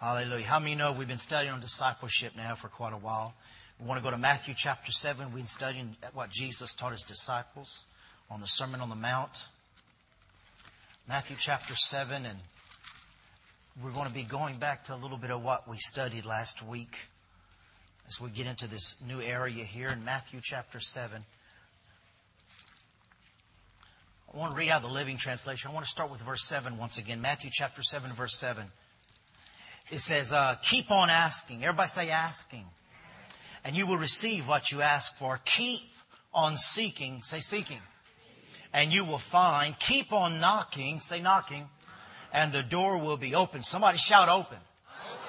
Hallelujah. How many know we've been studying on discipleship now for quite a while? We want to go to Matthew chapter 7. We've been studying what Jesus taught his disciples on the Sermon on the Mount. Matthew chapter 7, and we're going to be going back to a little bit of what we studied last week as we get into this new area here in Matthew chapter 7. I want to read out the Living Translation. I want to start with verse 7 once again. Matthew chapter 7, verse 7. It says, uh, keep on asking. Everybody say asking. And you will receive what you ask for. Keep on seeking. Say seeking. And you will find. Keep on knocking. Say knocking. And the door will be open. Somebody shout open. open.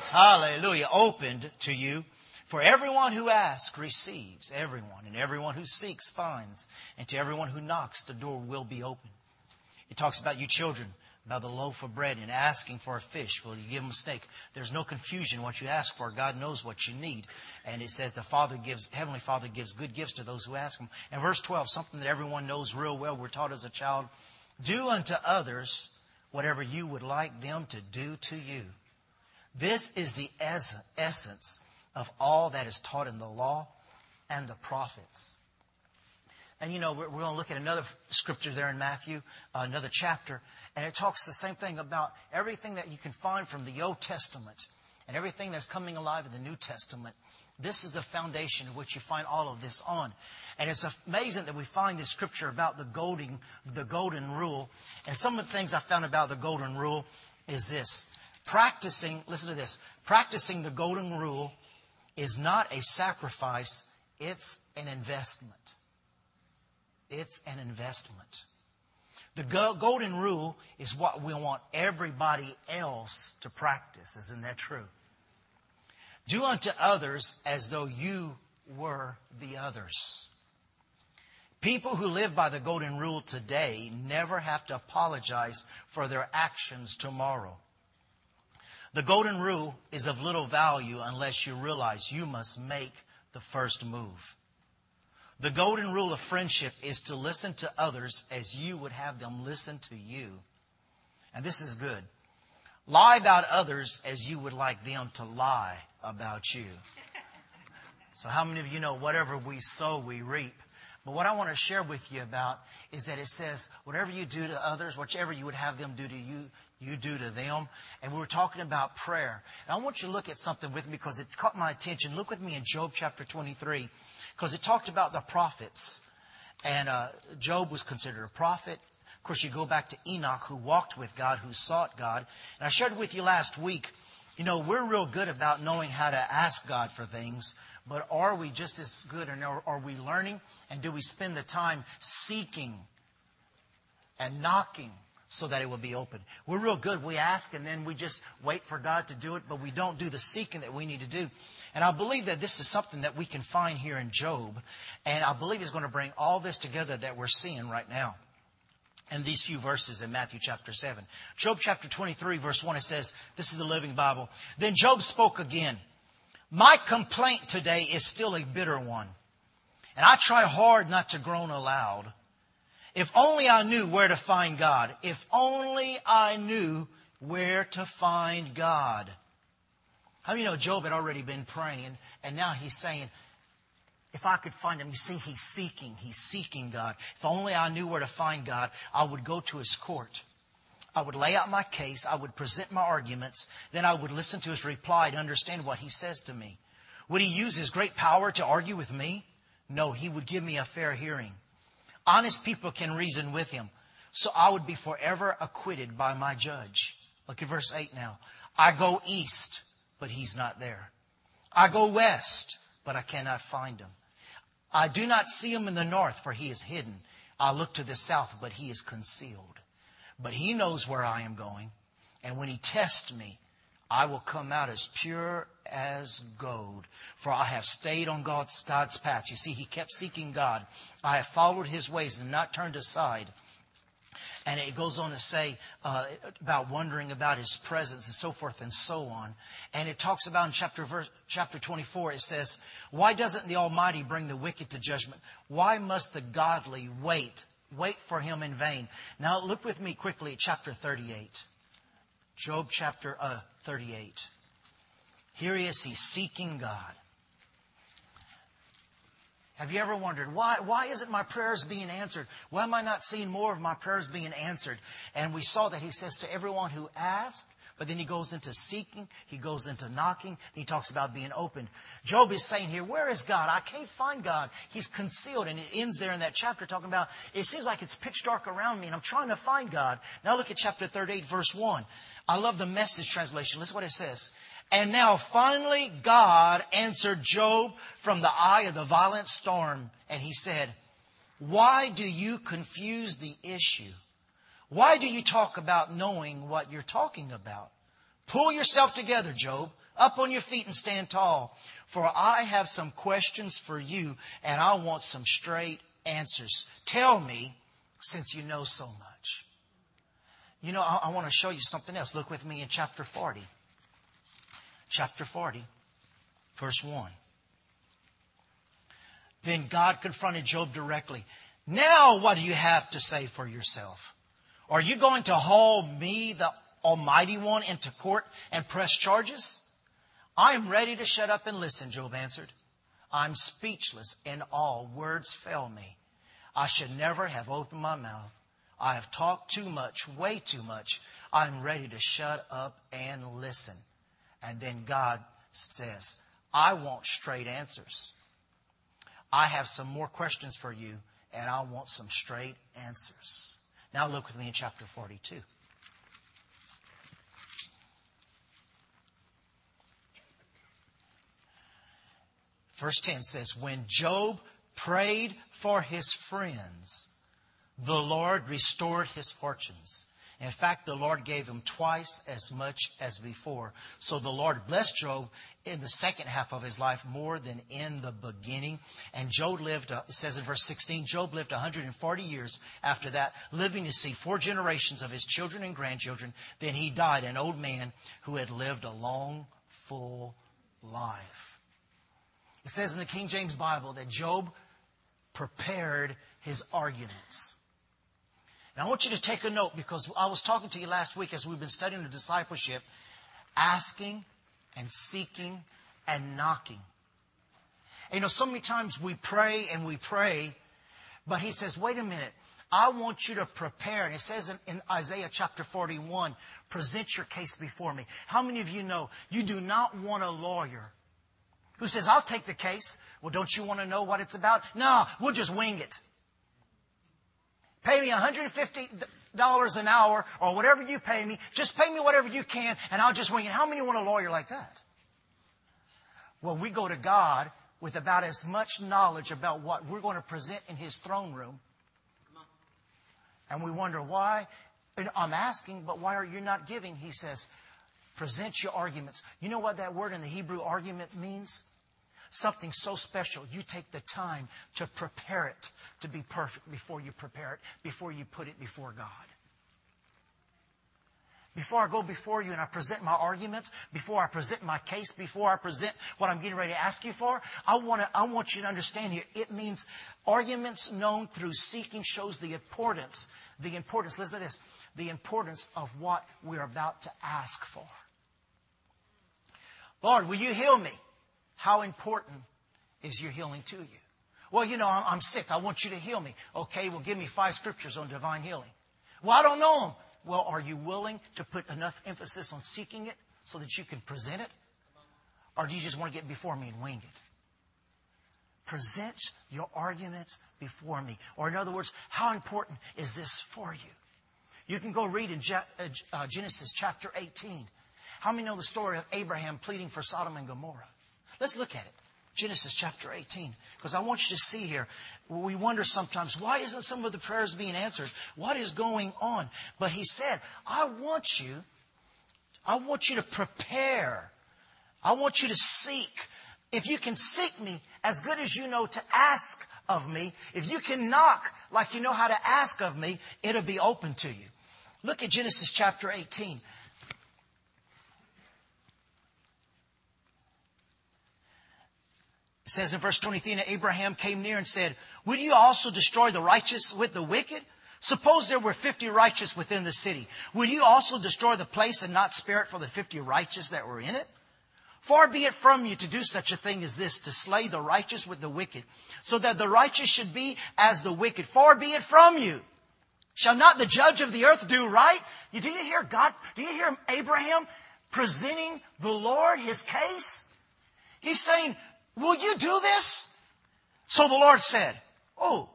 Hallelujah. Opened to you. For everyone who asks receives. Everyone. And everyone who seeks finds. And to everyone who knocks, the door will be open. It talks about you children about the loaf of bread and asking for a fish. Well, you give them a steak. There's no confusion what you ask for. God knows what you need. And it says the Father gives, Heavenly Father gives good gifts to those who ask Him. And verse 12, something that everyone knows real well, we're taught as a child. Do unto others whatever you would like them to do to you. This is the essence of all that is taught in the law and the prophets. And you know, we're, we're going to look at another scripture there in Matthew, uh, another chapter, and it talks the same thing about everything that you can find from the Old Testament and everything that's coming alive in the New Testament. This is the foundation of which you find all of this on. And it's amazing that we find this scripture about the golden, the golden rule. And some of the things I found about the golden rule is this. Practicing, listen to this, practicing the golden rule is not a sacrifice, it's an investment. It's an investment. The golden rule is what we want everybody else to practice. Isn't that true? Do unto others as though you were the others. People who live by the golden rule today never have to apologize for their actions tomorrow. The golden rule is of little value unless you realize you must make the first move. The golden rule of friendship is to listen to others as you would have them listen to you. And this is good. Lie about others as you would like them to lie about you. So how many of you know whatever we sow, we reap? But what I want to share with you about is that it says, whatever you do to others, whichever you would have them do to you, you do to them. And we were talking about prayer. And I want you to look at something with me because it caught my attention. Look with me in Job chapter 23 because it talked about the prophets. And uh, Job was considered a prophet. Of course, you go back to Enoch, who walked with God, who sought God. And I shared with you last week, you know, we're real good about knowing how to ask God for things, but are we just as good and are, are we learning? And do we spend the time seeking and knocking so that it will be open? We're real good. We ask and then we just wait for God to do it, but we don't do the seeking that we need to do. And I believe that this is something that we can find here in Job. And I believe is going to bring all this together that we're seeing right now in these few verses in Matthew chapter 7. Job chapter 23 verse 1 it says, this is the Living Bible. Then Job spoke again. My complaint today is still a bitter one. And I try hard not to groan aloud. If only I knew where to find God. If only I knew where to find God. How many know Job had already been praying and now he's saying, if I could find him, you see, he's seeking. He's seeking God. If only I knew where to find God, I would go to his court. I would lay out my case. I would present my arguments. Then I would listen to his reply to understand what he says to me. Would he use his great power to argue with me? No, he would give me a fair hearing. Honest people can reason with him. So I would be forever acquitted by my judge. Look at verse 8 now. I go east, but he's not there. I go west, but I cannot find him. I do not see him in the north, for he is hidden. I look to the south, but he is concealed. But he knows where I am going. And when he tests me, I will come out as pure as gold. For I have stayed on God's, God's path. You see, he kept seeking God. I have followed his ways and not turned aside. And it goes on to say uh, about wondering about his presence and so forth and so on. And it talks about in chapter, verse, chapter 24, it says, Why doesn't the Almighty bring the wicked to judgment? Why must the godly wait wait for him in vain. Now look with me quickly at chapter 38. Job chapter uh, 38. Here he is, he's seeking God. Have you ever wondered why why isn't my prayers being answered? Why am I not seeing more of my prayers being answered? And we saw that he says to everyone who asks, but then he goes into seeking, he goes into knocking, he talks about being open. Job is saying here, where is God? I can't find God. He's concealed. And it ends there in that chapter talking about, it seems like it's pitch dark around me and I'm trying to find God. Now look at chapter 38, verse 1. I love the message translation. Listen what it says. And now finally God answered Job from the eye of the violent storm. And he said, why do you confuse the issue? Why do you talk about knowing what you're talking about? Pull yourself together, Job. Up on your feet and stand tall. For I have some questions for you and I want some straight answers. Tell me since you know so much. You know, I, I want to show you something else. Look with me in chapter 40. Chapter 40, verse 1. Then God confronted Job directly. Now what do you have to say for yourself? Are you going to haul me, the Almighty One, into court and press charges? I am ready to shut up and listen, Job answered. I'm speechless and all words fail me. I should never have opened my mouth. I have talked too much, way too much. I'm ready to shut up and listen. And then God says, I want straight answers. I have some more questions for you, and I want some straight answers. Now look with me in chapter 42. Verse 10 says, When Job prayed for his friends, the Lord restored his fortunes. In fact, the Lord gave him twice as much as before. So the Lord blessed Job in the second half of his life more than in the beginning. And Job lived, uh, it says in verse 16, Job lived 140 years after that, living to see four generations of his children and grandchildren. Then he died, an old man who had lived a long, full life. It says in the King James Bible that Job prepared his arguments. And I want you to take a note because I was talking to you last week as we've been studying the discipleship, asking and seeking and knocking. And you know, so many times we pray and we pray, but he says, wait a minute. I want you to prepare. And it says in, in, Isaiah chapter 41, present your case before me. How many of you know you do not want a lawyer who says, I'll take the case. Well, don't you want to know what it's about? No, we'll just wing it. Pay me $150 an hour or whatever you pay me. Just pay me whatever you can and I'll just wing it. How many want a lawyer like that? Well, we go to God with about as much knowledge about what we're going to present in His throne room. And we wonder why. And I'm asking, but why are you not giving? He says, present your arguments. You know what that word in the Hebrew argument means? Something so special, you take the time to prepare it to be perfect before you prepare it, before you put it before God. Before I go before you and I present my arguments, before I present my case, before I present what I'm getting ready to ask you for, I want to, I want you to understand here. It means arguments known through seeking shows the importance, the importance, listen to this, the importance of what we're about to ask for. Lord, will you heal me? How important is your healing to you? Well, you know, I'm sick. I want you to heal me. Okay, well, give me five scriptures on divine healing. Well, I don't know them. Well, are you willing to put enough emphasis on seeking it so that you can present it? Or do you just want to get before me and wing it? Present your arguments before me. Or in other words, how important is this for you? You can go read in uh, uh, Genesis chapter 18. How many know the story of Abraham pleading for Sodom and Gomorrah? Let's look at it. Genesis chapter 18. Because I want you to see here, we wonder sometimes, why isn't some of the prayers being answered? What is going on? But he said, I want you, I want you to prepare. I want you to seek. If you can seek me as good as you know to ask of me, if you can knock like you know how to ask of me, it'll be open to you. Look at Genesis chapter 18. It says in verse 23, and Abraham came near and said, Will you also destroy the righteous with the wicked? Suppose there were 50 righteous within the city. Will you also destroy the place and not spare it for the 50 righteous that were in it? Far be it from you to do such a thing as this, to slay the righteous with the wicked, so that the righteous should be as the wicked. Far be it from you. Shall not the judge of the earth do right? Do you hear God? Do you hear Abraham presenting the Lord his case? He's saying, will you do this? So the Lord said, oh,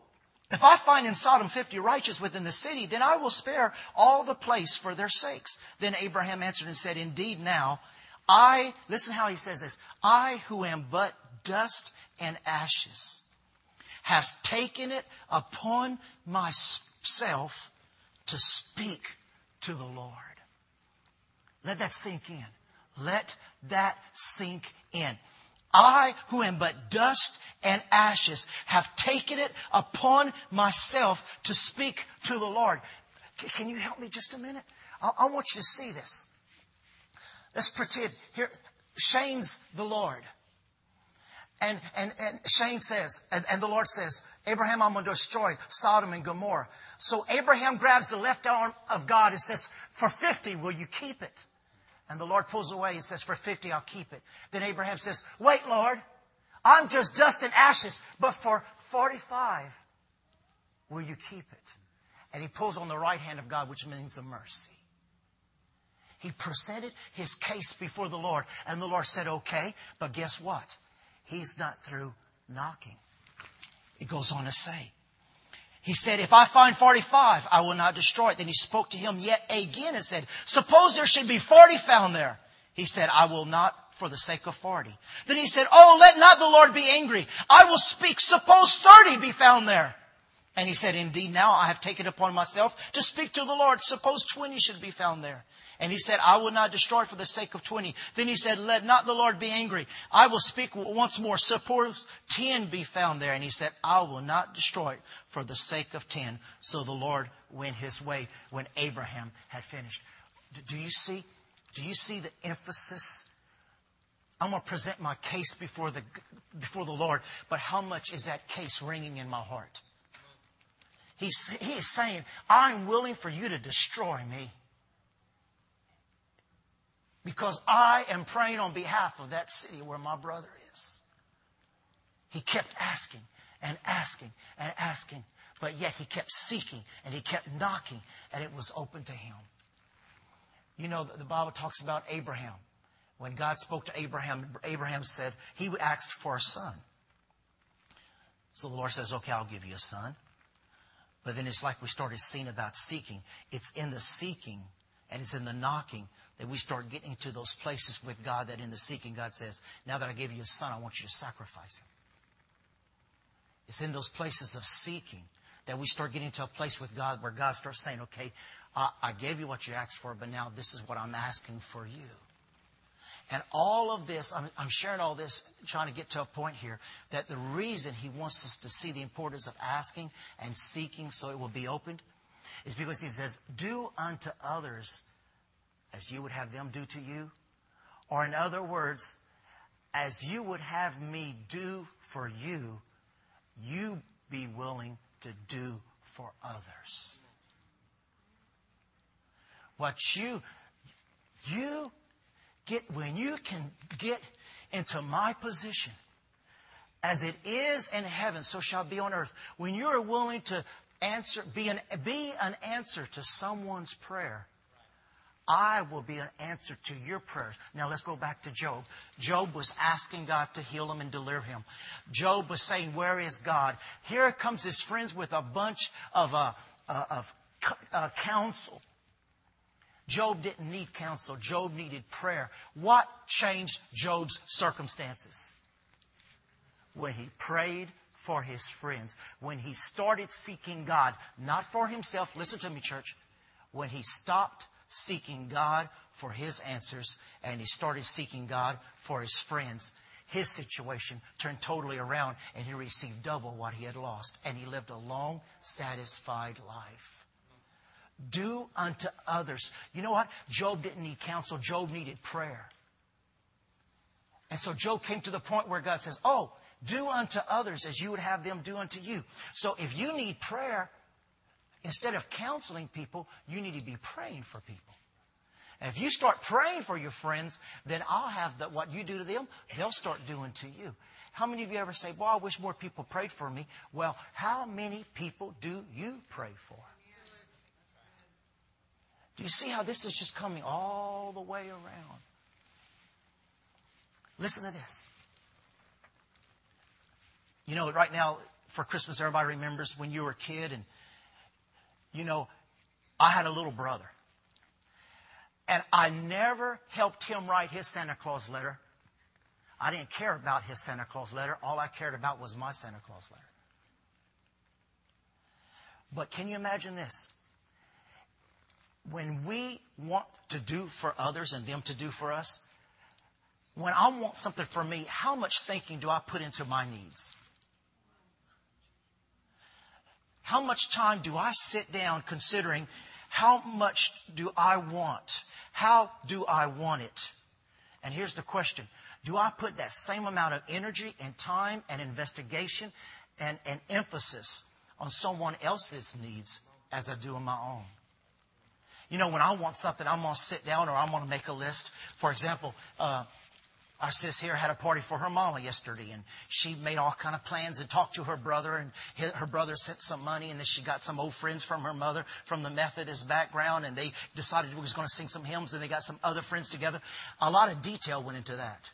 if I find in Sodom 50 righteous within the city, then I will spare all the place for their sakes. Then Abraham answered and said, indeed now, I, listen how he says this, I who am but dust and ashes, have taken it upon myself to speak to the Lord. Let that sink in. Let that sink in. I, who am but dust and ashes, have taken it upon myself to speak to the Lord. Can you help me just a minute? I, want you to see this. Let's pretend here, Shane's the Lord. And, and, and Shane says, and, and the Lord says, Abraham, I'm going to destroy Sodom and Gomorrah. So Abraham grabs the left arm of God and says, for 50, will you keep it? And the Lord pulls away and says, for 50, I'll keep it. Then Abraham says, wait, Lord, I'm just dust and ashes, but for 45, will you keep it? And he pulls on the right hand of God, which means a mercy. He presented his case before the Lord, and the Lord said, okay, but guess what? He's not through knocking. It goes on to say, he said, if I find 45, I will not destroy it. Then he spoke to him yet again and said, suppose there should be 40 found there. He said, I will not for the sake of 40. Then he said, oh, let not the Lord be angry. I will speak. Suppose 30 be found there. And he said, indeed, now I have taken upon myself to speak to the Lord. Suppose 20 should be found there. And he said, I will not destroy for the sake of 20. Then he said, let not the Lord be angry. I will speak once more. Suppose 10 be found there. And he said, I will not destroy for the sake of 10. So the Lord went his way when Abraham had finished. Do you see? Do you see the emphasis? I'm going to present my case before the, before the Lord, but how much is that case ringing in my heart? He's, he is saying, I'm willing for you to destroy me because I am praying on behalf of that city where my brother is. He kept asking and asking and asking, but yet he kept seeking and he kept knocking and it was open to him. You know, the Bible talks about Abraham. When God spoke to Abraham, Abraham said, he asked for a son. So the Lord says, okay, I'll give you a son. But then it's like we started seeing about seeking. It's in the seeking and it's in the knocking that we start getting to those places with God that in the seeking God says, now that I gave you a son, I want you to sacrifice him. It's in those places of seeking that we start getting to a place with God where God starts saying, okay, I, I gave you what you asked for, but now this is what I'm asking for you. And all of this, I'm, sharing all this, trying to get to a point here, that the reason he wants us to see the importance of asking and seeking so it will be opened is because he says, do unto others as you would have them do to you. Or in other words, as you would have me do for you, you be willing to do for others. What you, you get, when you can get into my position, as it is in heaven, so shall be on earth. When you are willing to answer, be an, be an answer to someone's prayer, I will be an answer to your prayers. Now let's go back to Job. Job was asking God to heal him and deliver him. Job was saying, where is God? Here comes his friends with a bunch of, uh, uh, of uh, counsel. Job didn't need counsel. Job needed prayer. What changed Job's circumstances? When he prayed for his friends. When he started seeking God, not for himself. Listen to me, church. When he stopped seeking God for his answers and he started seeking God for his friends. His situation turned totally around and he received double what he had lost and he lived a long, satisfied life. Do unto others. You know what? Job didn't need counsel. Job needed prayer. And so Job came to the point where God says, Oh, do unto others as you would have them do unto you. So if you need prayer, Instead of counseling people, you need to be praying for people. And if you start praying for your friends, then I'll have the, what you do to them, they'll start doing to you. How many of you ever say, Well, I wish more people prayed for me? Well, how many people do you pray for? Do you see how this is just coming all the way around? Listen to this. You know, right now, for Christmas, everybody remembers when you were a kid, and, you know, I had a little brother. And I never helped him write his Santa Claus letter. I didn't care about his Santa Claus letter. All I cared about was my Santa Claus letter. But can you imagine this? When we want to do for others and them to do for us, when I want something for me, how much thinking do I put into my needs? How much time do I sit down considering how much do I want? How do I want it? And here's the question. Do I put that same amount of energy and time and investigation and, and emphasis on someone else's needs as I do on my own? You know, when I want something, I'm going to sit down or I'm going to make a list. For example, uh, our sis here had a party for her mama yesterday, and she made all kind of plans and talked to her brother, and her brother sent some money, and then she got some old friends from her mother from the Methodist background, and they decided we was going to sing some hymns, and they got some other friends together. A lot of detail went into that.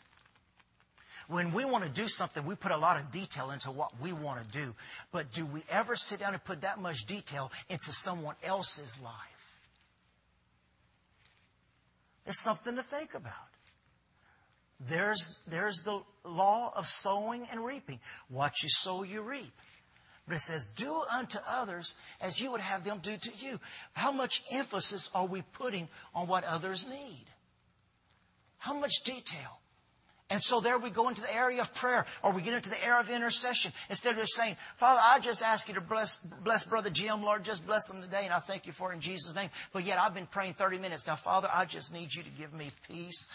When we want to do something, we put a lot of detail into what we want to do. But do we ever sit down and put that much detail into someone else's life? Something to think about. There's, there's the law of sowing and reaping. What you sow, you reap. But it says, do unto others as you would have them do to you. How much emphasis are we putting on what others need? How much detail? And so there we go into the area of prayer, or we get into the area of intercession. Instead of just saying, Father, I just ask you to bless, bless Brother Jim, Lord, just bless him today, and I thank you for it in Jesus' name. But yet I've been praying 30 minutes. Now, Father, I just need you to give me peace,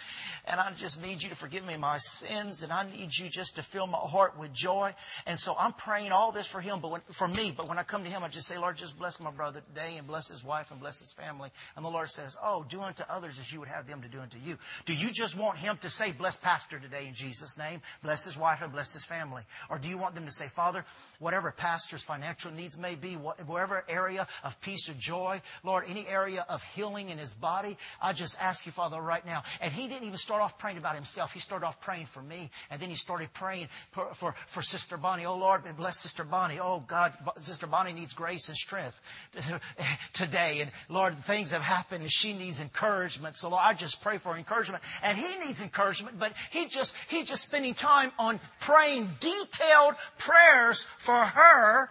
and I just need you to forgive me my sins, and I need you just to fill my heart with joy. And so I'm praying all this for him, but when, for me, but when I come to him, I just say, Lord, just bless my brother today, and bless his wife, and bless his family. And the Lord says, Oh, do unto others as you would have them to do unto you. Do you just want him to say, bless Pastor in Jesus' name? name, bless his wife, and bless his family? Or do you want them to say, Father, whatever pastor's financial needs may be, whatever area of peace or joy, Lord, any area of healing in his body, I just ask you, Father, right now. And he didn't even start off praying about himself. He started off praying for me. And then he started praying for, for, for Sister Bonnie. Oh, Lord, bless Sister Bonnie. Oh, God, Sister Bonnie needs grace and strength today. And Lord, things have happened and she needs encouragement. So Lord, I just pray for encouragement. And he needs encouragement, but he just, he just spending time on praying detailed prayers for her.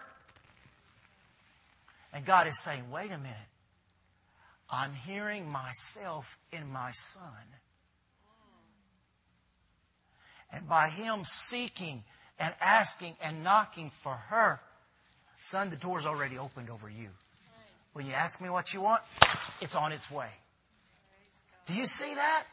And God is saying, wait a minute. I'm hearing myself in my son. And by him seeking and asking and knocking for her, son, the door's already opened over you. When you ask me what you want, it's on its way. Do you see that?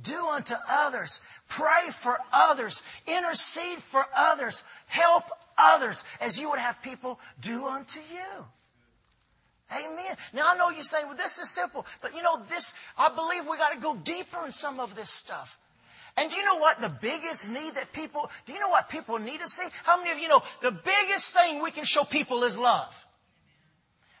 Do unto others. Pray for others. Intercede for others. Help others as you would have people do unto you. Amen. Now I know you're saying, well, this is simple, but you know, this, I believe we got to go deeper in some of this stuff. And do you know what the biggest need that people, do you know what people need to see? How many of you know the biggest thing we can show people is love?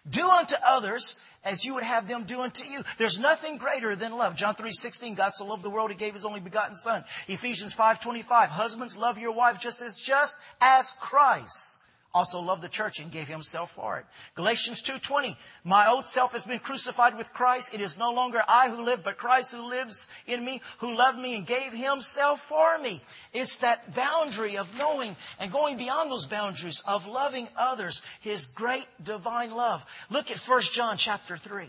Do unto others as you would have them do unto you. There's nothing greater than love. John 3:16, God so loved the world he gave his only begotten son. Ephesians 5:25, husbands love your wife just as just as Christ also loved the church and gave himself for it. Galatians 2:20 My old self has been crucified with Christ. It is no longer I who live but Christ who lives in me, who loved me and gave himself for me. It's that boundary of knowing and going beyond those boundaries of loving others, his great divine love. Look at 1 John chapter 3.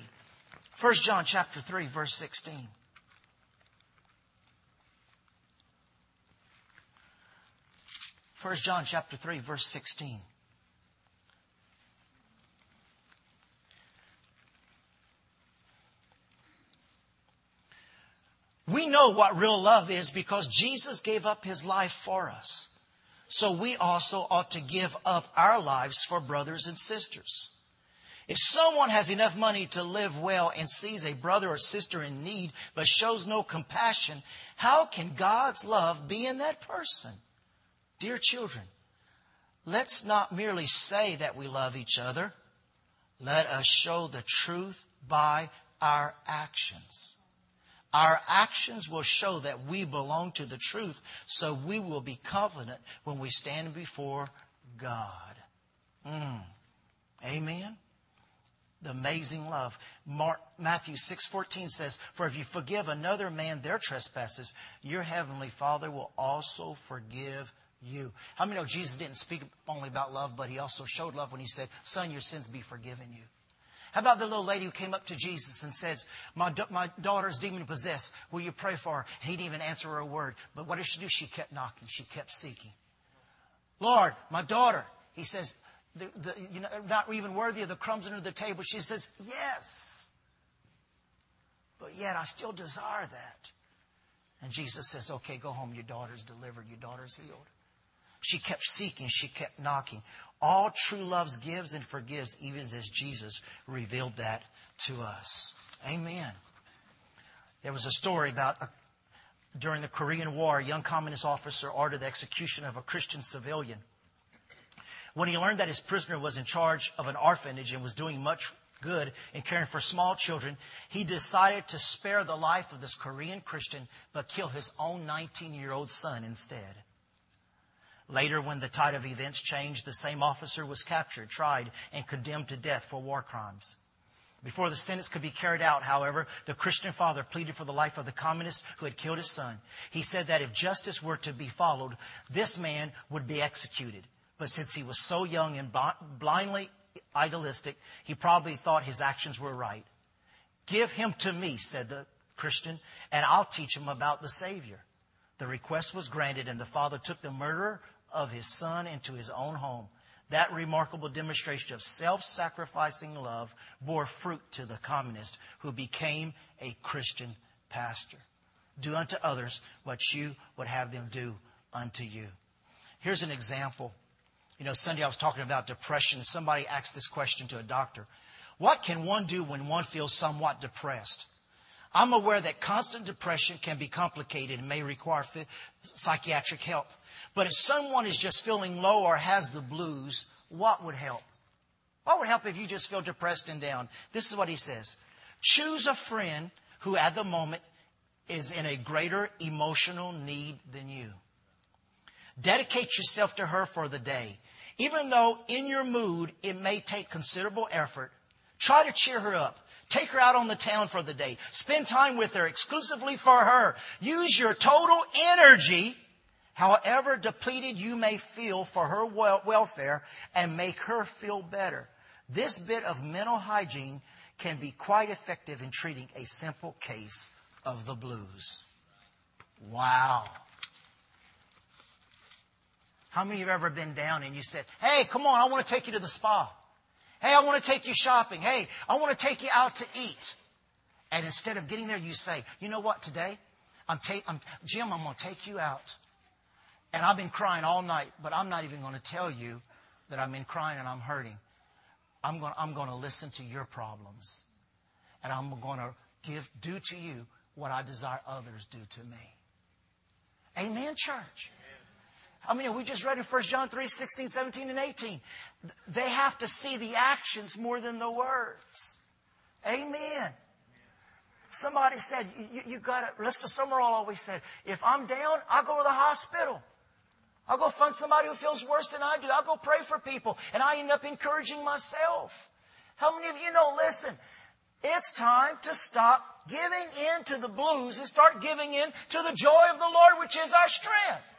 1 John chapter 3 verse 16. 1 John chapter 3 verse 16. We know what real love is because Jesus gave up his life for us. So we also ought to give up our lives for brothers and sisters. If someone has enough money to live well and sees a brother or sister in need but shows no compassion, how can God's love be in that person? Dear children, let's not merely say that we love each other. Let us show the truth by our actions. Our actions will show that we belong to the truth, so we will be confident when we stand before God. Mm. Amen the amazing love. Mark, Matthew 6:14 says, "For if you forgive another man their trespasses, your heavenly Father will also forgive you." How many know Jesus didn't speak only about love, but he also showed love when he said, "Son, your sins be forgiven you." How about the little lady who came up to Jesus and says, my, my daughter's demon possessed. Will you pray for her? And he didn't even answer her a word. But what did she do? She kept knocking. She kept seeking. Lord, my daughter. He says, the, the, you know, not even worthy of the crumbs under the table. She says, Yes. But yet I still desire that. And Jesus says, Okay, go home. Your daughter's delivered. Your daughter's healed. She kept seeking. She kept knocking. All true love gives and forgives, even as Jesus revealed that to us. Amen. There was a story about a, during the Korean War, a young communist officer ordered the execution of a Christian civilian. When he learned that his prisoner was in charge of an orphanage and was doing much good in caring for small children, he decided to spare the life of this Korean Christian but kill his own 19 year old son instead. Later, when the tide of events changed, the same officer was captured, tried, and condemned to death for war crimes. Before the sentence could be carried out, however, the Christian father pleaded for the life of the communist who had killed his son. He said that if justice were to be followed, this man would be executed. But since he was so young and blindly idealistic, he probably thought his actions were right. Give him to me, said the Christian, and I'll teach him about the Savior. The request was granted, and the father took the murderer of his son into his own home. That remarkable demonstration of self sacrificing love bore fruit to the communist who became a Christian pastor. Do unto others what you would have them do unto you. Here's an example you know, Sunday I was talking about depression. Somebody asked this question to a doctor. What can one do when one feels somewhat depressed? I'm aware that constant depression can be complicated and may require psychiatric help. But if someone is just feeling low or has the blues, what would help? What would help if you just feel depressed and down? This is what he says. Choose a friend who at the moment is in a greater emotional need than you. Dedicate yourself to her for the day. Even though in your mood it may take considerable effort, try to cheer her up. Take her out on the town for the day. Spend time with her exclusively for her. Use your total energy, however depleted you may feel for her welfare, and make her feel better. This bit of mental hygiene can be quite effective in treating a simple case of the blues. Wow. How many of you have ever been down and you said, Hey, come on, I want to take you to the spa. Hey, I want to take you shopping. Hey, I want to take you out to eat. And instead of getting there, you say, You know what, today? I'm, ta- I'm Jim, I'm going to take you out. And I've been crying all night, but I'm not even going to tell you that I've been crying and I'm hurting. I'm going, I'm going to listen to your problems. And I'm going to give, do to you what I desire others do to me. Amen, church. I mean, we just read in 1 John 3, 16, 17, and 18. They have to see the actions more than the words. Amen. Somebody said, you, you got it. Lester Sumrall always said, if I'm down, I'll go to the hospital. I'll go find somebody who feels worse than I do. I'll go pray for people. And I end up encouraging myself. How many of you know, listen, it's time to stop giving in to the blues and start giving in to the joy of the Lord, which is our strength.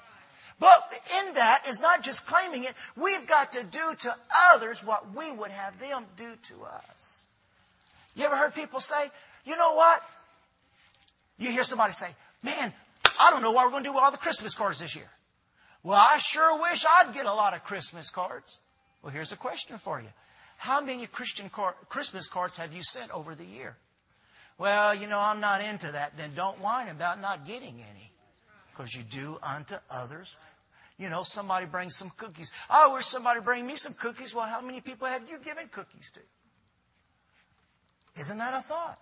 But in that is not just claiming it, we've got to do to others what we would have them do to us. You ever heard people say, you know what? You hear somebody say, man, I don't know what we're going to do all the Christmas cards this year. Well, I sure wish I'd get a lot of Christmas cards. Well, here's a question for you. How many Christian car- Christmas cards have you sent over the year? Well, you know, I'm not into that. Then don't whine about not getting any because you do unto others. You know, somebody brings some cookies. I wish somebody bring me some cookies. Well, how many people have you given cookies to? Isn't that a thought?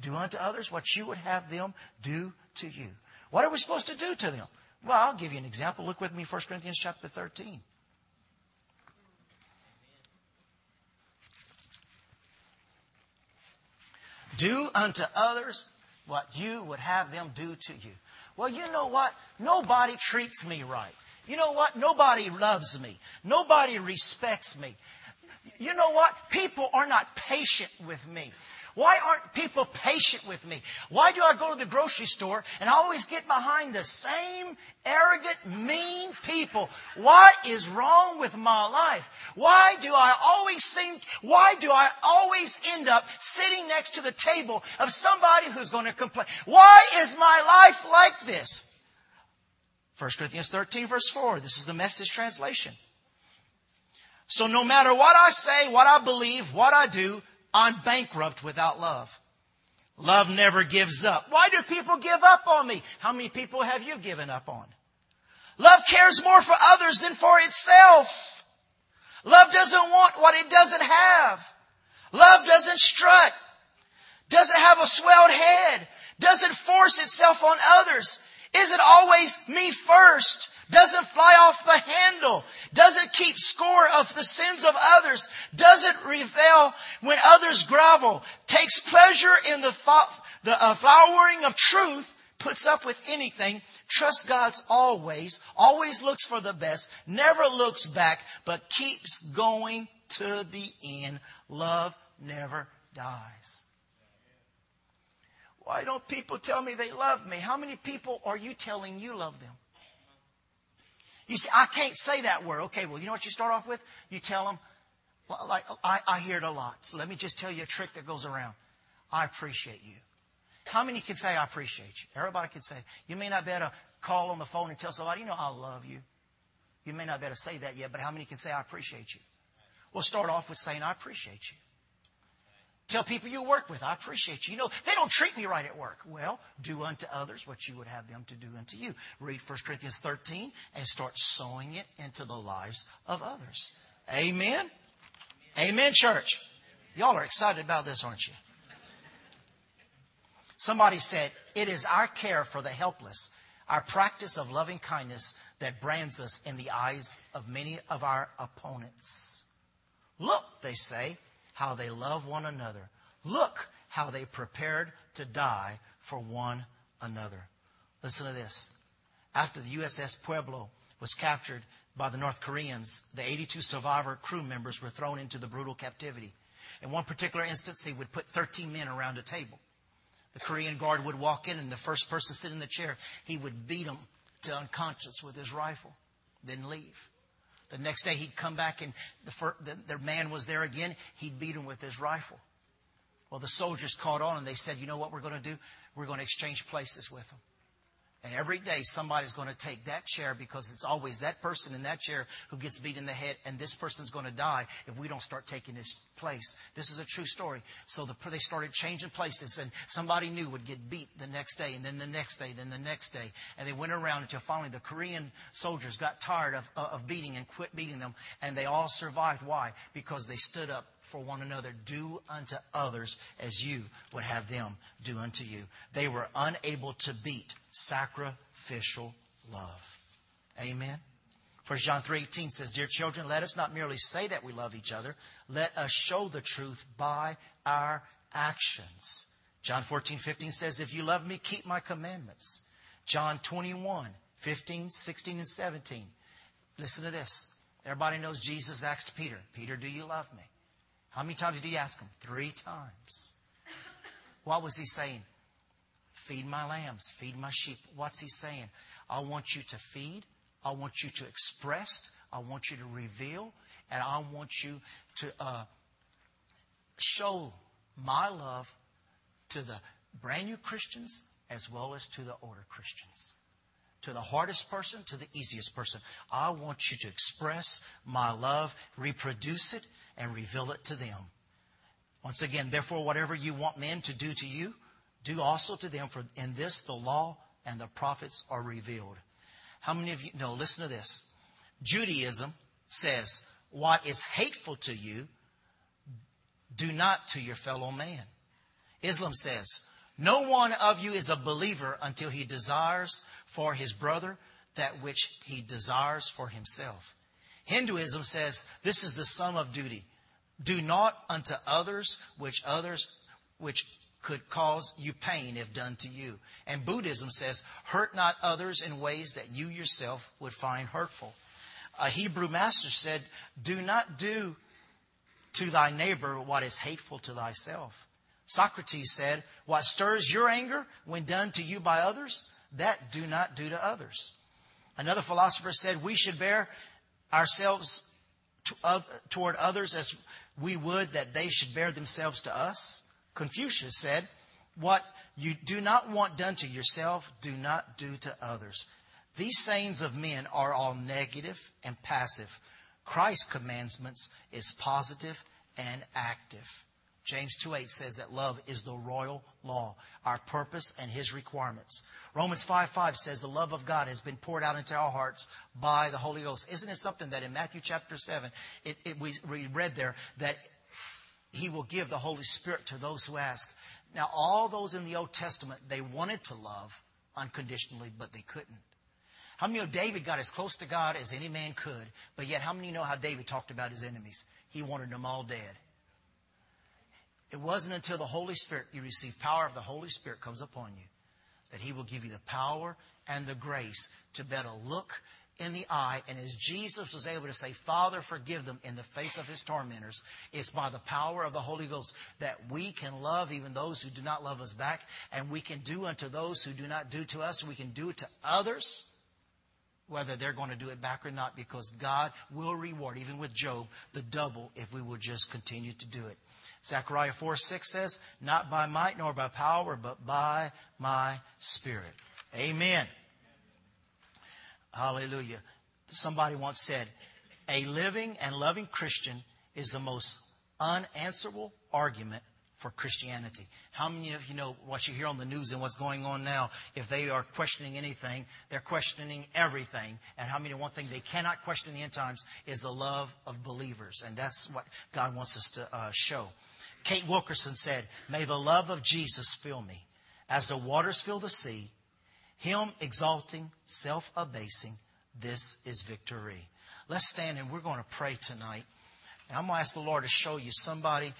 Do unto others what you would have them do to you. What are we supposed to do to them? Well, I'll give you an example. Look with me, 1 Corinthians chapter 13. Do unto others what you would have them do to you. Well, you know what? Nobody treats me right. You know what? Nobody loves me. Nobody respects me. You know what? People are not patient with me. Why aren't people patient with me? Why do I go to the grocery store and I always get behind the same arrogant, mean people? What is wrong with my life? Why do I always seem, why do I always end up sitting next to the table of somebody who's going to complain? Why is my life like this? 1 Corinthians 13 verse 4. This is the message translation. So no matter what I say, what I believe, what I do, I'm bankrupt without love. Love never gives up. Why do people give up on me? How many people have you given up on? Love cares more for others than for itself. Love doesn't want what it doesn't have. Love doesn't strut. Doesn't have a swelled head. Doesn't force itself on others. Isn't always me first doesn't fly off the handle, doesn't keep score of the sins of others, doesn't revel when others grovel, takes pleasure in the, the uh, flowering of truth, puts up with anything, trusts God's always, always looks for the best, never looks back, but keeps going to the end. Love never dies. Why don't people tell me they love me? How many people are you telling you love them? You see, I can't say that word. Okay, well, you know what you start off with? You tell them, like, I, I hear it a lot. So let me just tell you a trick that goes around. I appreciate you. How many can say I appreciate you? Everybody can say. You may not better call on the phone and tell somebody, you know, I love you. You may not be able to say that yet, but how many can say I appreciate you? We'll start off with saying I appreciate you. Tell people you work with, I appreciate you. You know, they don't treat me right at work. Well, do unto others what you would have them to do unto you. Read 1 Corinthians 13 and start sowing it into the lives of others. Amen? Amen, church. Y'all are excited about this, aren't you? Somebody said, it is our care for the helpless, our practice of loving kindness that brands us in the eyes of many of our opponents. Look, they say, how they love one another. Look how they prepared to die for one another. Listen to this. After the USS Pueblo was captured by the North Koreans, the 82 survivor crew members were thrown into the brutal captivity. In one particular instance, they would put 13 men around a table. The Korean guard would walk in, and the first person sitting in the chair, he would beat them to unconscious with his rifle, then leave. The next day he'd come back and the, first, the, the man was there again. He'd beat him with his rifle. Well, the soldiers caught on and they said, you know what we're going to do? We're going to exchange places with them. And every day somebody's going to take that chair because it's always that person in that chair who gets beat in the head and this person's going to die if we don't start taking his place. This is a true story. So the, they started changing places and somebody new would get beat the next day and then the next day, then the next day. And they went around until finally the Korean soldiers got tired of, uh, of beating and quit beating them and they all survived. Why? Because they stood up for one another. Do unto others as you would have them do unto you. They were unable to beat sacrificial love. Amen. 1 John 3.18 says, Dear children, let us not merely say that we love each other. Let us show the truth by our actions. John 14.15 says, If you love me, keep my commandments. John 21, 15, 16, and 17. Listen to this. Everybody knows Jesus asked Peter, Peter, do you love me? How many times did he ask him? Three times. What was he saying? Feed my lambs, feed my sheep. What's he saying? I want you to feed. I want you to express. I want you to reveal. And I want you to uh, show my love to the brand new Christians as well as to the older Christians. To the hardest person, to the easiest person. I want you to express my love, reproduce it, and reveal it to them. Once again, therefore, whatever you want men to do to you, do also to them, for in this the law and the prophets are revealed. How many of you know? Listen to this. Judaism says, what is hateful to you, do not to your fellow man. Islam says, no one of you is a believer until he desires for his brother that which he desires for himself. Hinduism says this is the sum of duty. Do not unto others which others which could cause you pain if done to you. And Buddhism says, hurt not others in ways that you yourself would find hurtful. A Hebrew master said, do not do to thy neighbor what is hateful to thyself. Socrates said, what stirs your anger when done to you by others, that do not do to others. Another philosopher said, we should bear ourselves to, toward others as we would that they should bear themselves to us. Confucius said, What you do not want done to yourself, do not do to others. These sayings of men are all negative and passive. Christ's commandments is positive and active. James 2.8 says that love is the royal law, our purpose and his requirements. Romans 5.5 says the love of God has been poured out into our hearts by the Holy Ghost. Isn't it something that in Matthew chapter 7, it, it, we, we read there that he will give the Holy Spirit to those who ask. Now, all those in the Old Testament, they wanted to love unconditionally, but they couldn't. How many know David got as close to God as any man could, but yet how many know how David talked about his enemies? He wanted them all dead. It wasn't until the Holy Spirit, you receive power of the Holy Spirit comes upon you, that He will give you the power and the grace to better look in the eye. And as Jesus was able to say, Father, forgive them in the face of his tormentors, it's by the power of the Holy Ghost that we can love even those who do not love us back. And we can do unto those who do not do to us. We can do it to others, whether they're going to do it back or not, because God will reward, even with Job, the double if we will just continue to do it. Zechariah 4 6 says, Not by might nor by power, but by my Spirit. Amen. Hallelujah. Somebody once said, A living and loving Christian is the most unanswerable argument for Christianity. How many of you know what you hear on the news and what's going on now? If they are questioning anything, they're questioning everything. And how many one thing they cannot question in the end times is the love of believers. And that's what God wants us to uh, show. Kate Wilkerson said, May the love of Jesus fill me as the waters fill the sea, him exalting, self abasing. This is victory. Let's stand and we're going to pray tonight. And I'm going to ask the Lord to show you somebody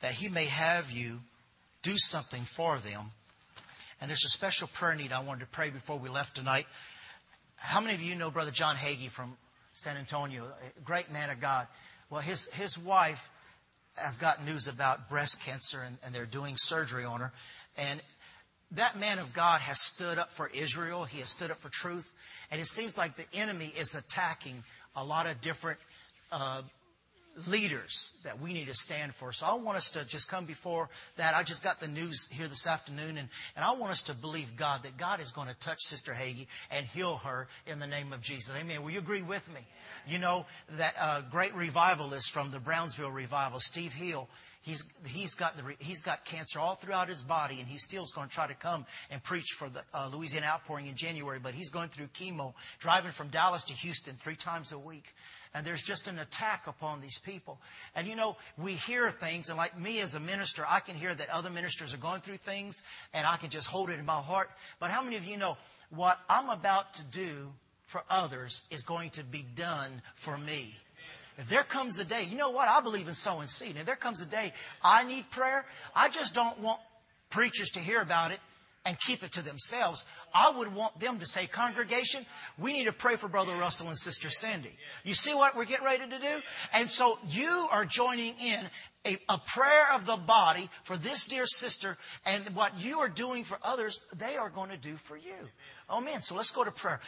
that He may have you do something for them. And there's a special prayer need I wanted to pray before we left tonight. How many of you know Brother John Hagee from San Antonio, a great man of God? Well, his, his wife has got news about breast cancer and, and they're doing surgery on her. And that man of God has stood up for Israel. He has stood up for truth. And it seems like the enemy is attacking a lot of different uh, leaders that we need to stand for. So I want us to just come before that. I just got the news here this afternoon, and, and I want us to believe God that God is going to touch Sister Hagee and heal her in the name of Jesus. Amen. Will you agree with me? You know, that uh, great revivalist from the Brownsville revival, Steve Hill, He's, he's, got the, he's got cancer all throughout his body, and he's still going to try to come and preach for the uh, Louisiana outpouring in January. But he's going through chemo, driving from Dallas to Houston three times a week. And there's just an attack upon these people. And you know, we hear things, and like me as a minister, I can hear that other ministers are going through things, and I can just hold it in my heart. But how many of you know what I'm about to do for others is going to be done for me? There comes a day, you know what? I believe in sowing seed. If there comes a day I need prayer, I just don't want preachers to hear about it and keep it to themselves. I would want them to say, congregation, we need to pray for Brother Russell and Sister Cindy. You see what we're getting ready to do? And so you are joining in a, a, prayer of the body for this dear sister and what you are doing for others, they are going to do for you. Man, so let's go to prayer.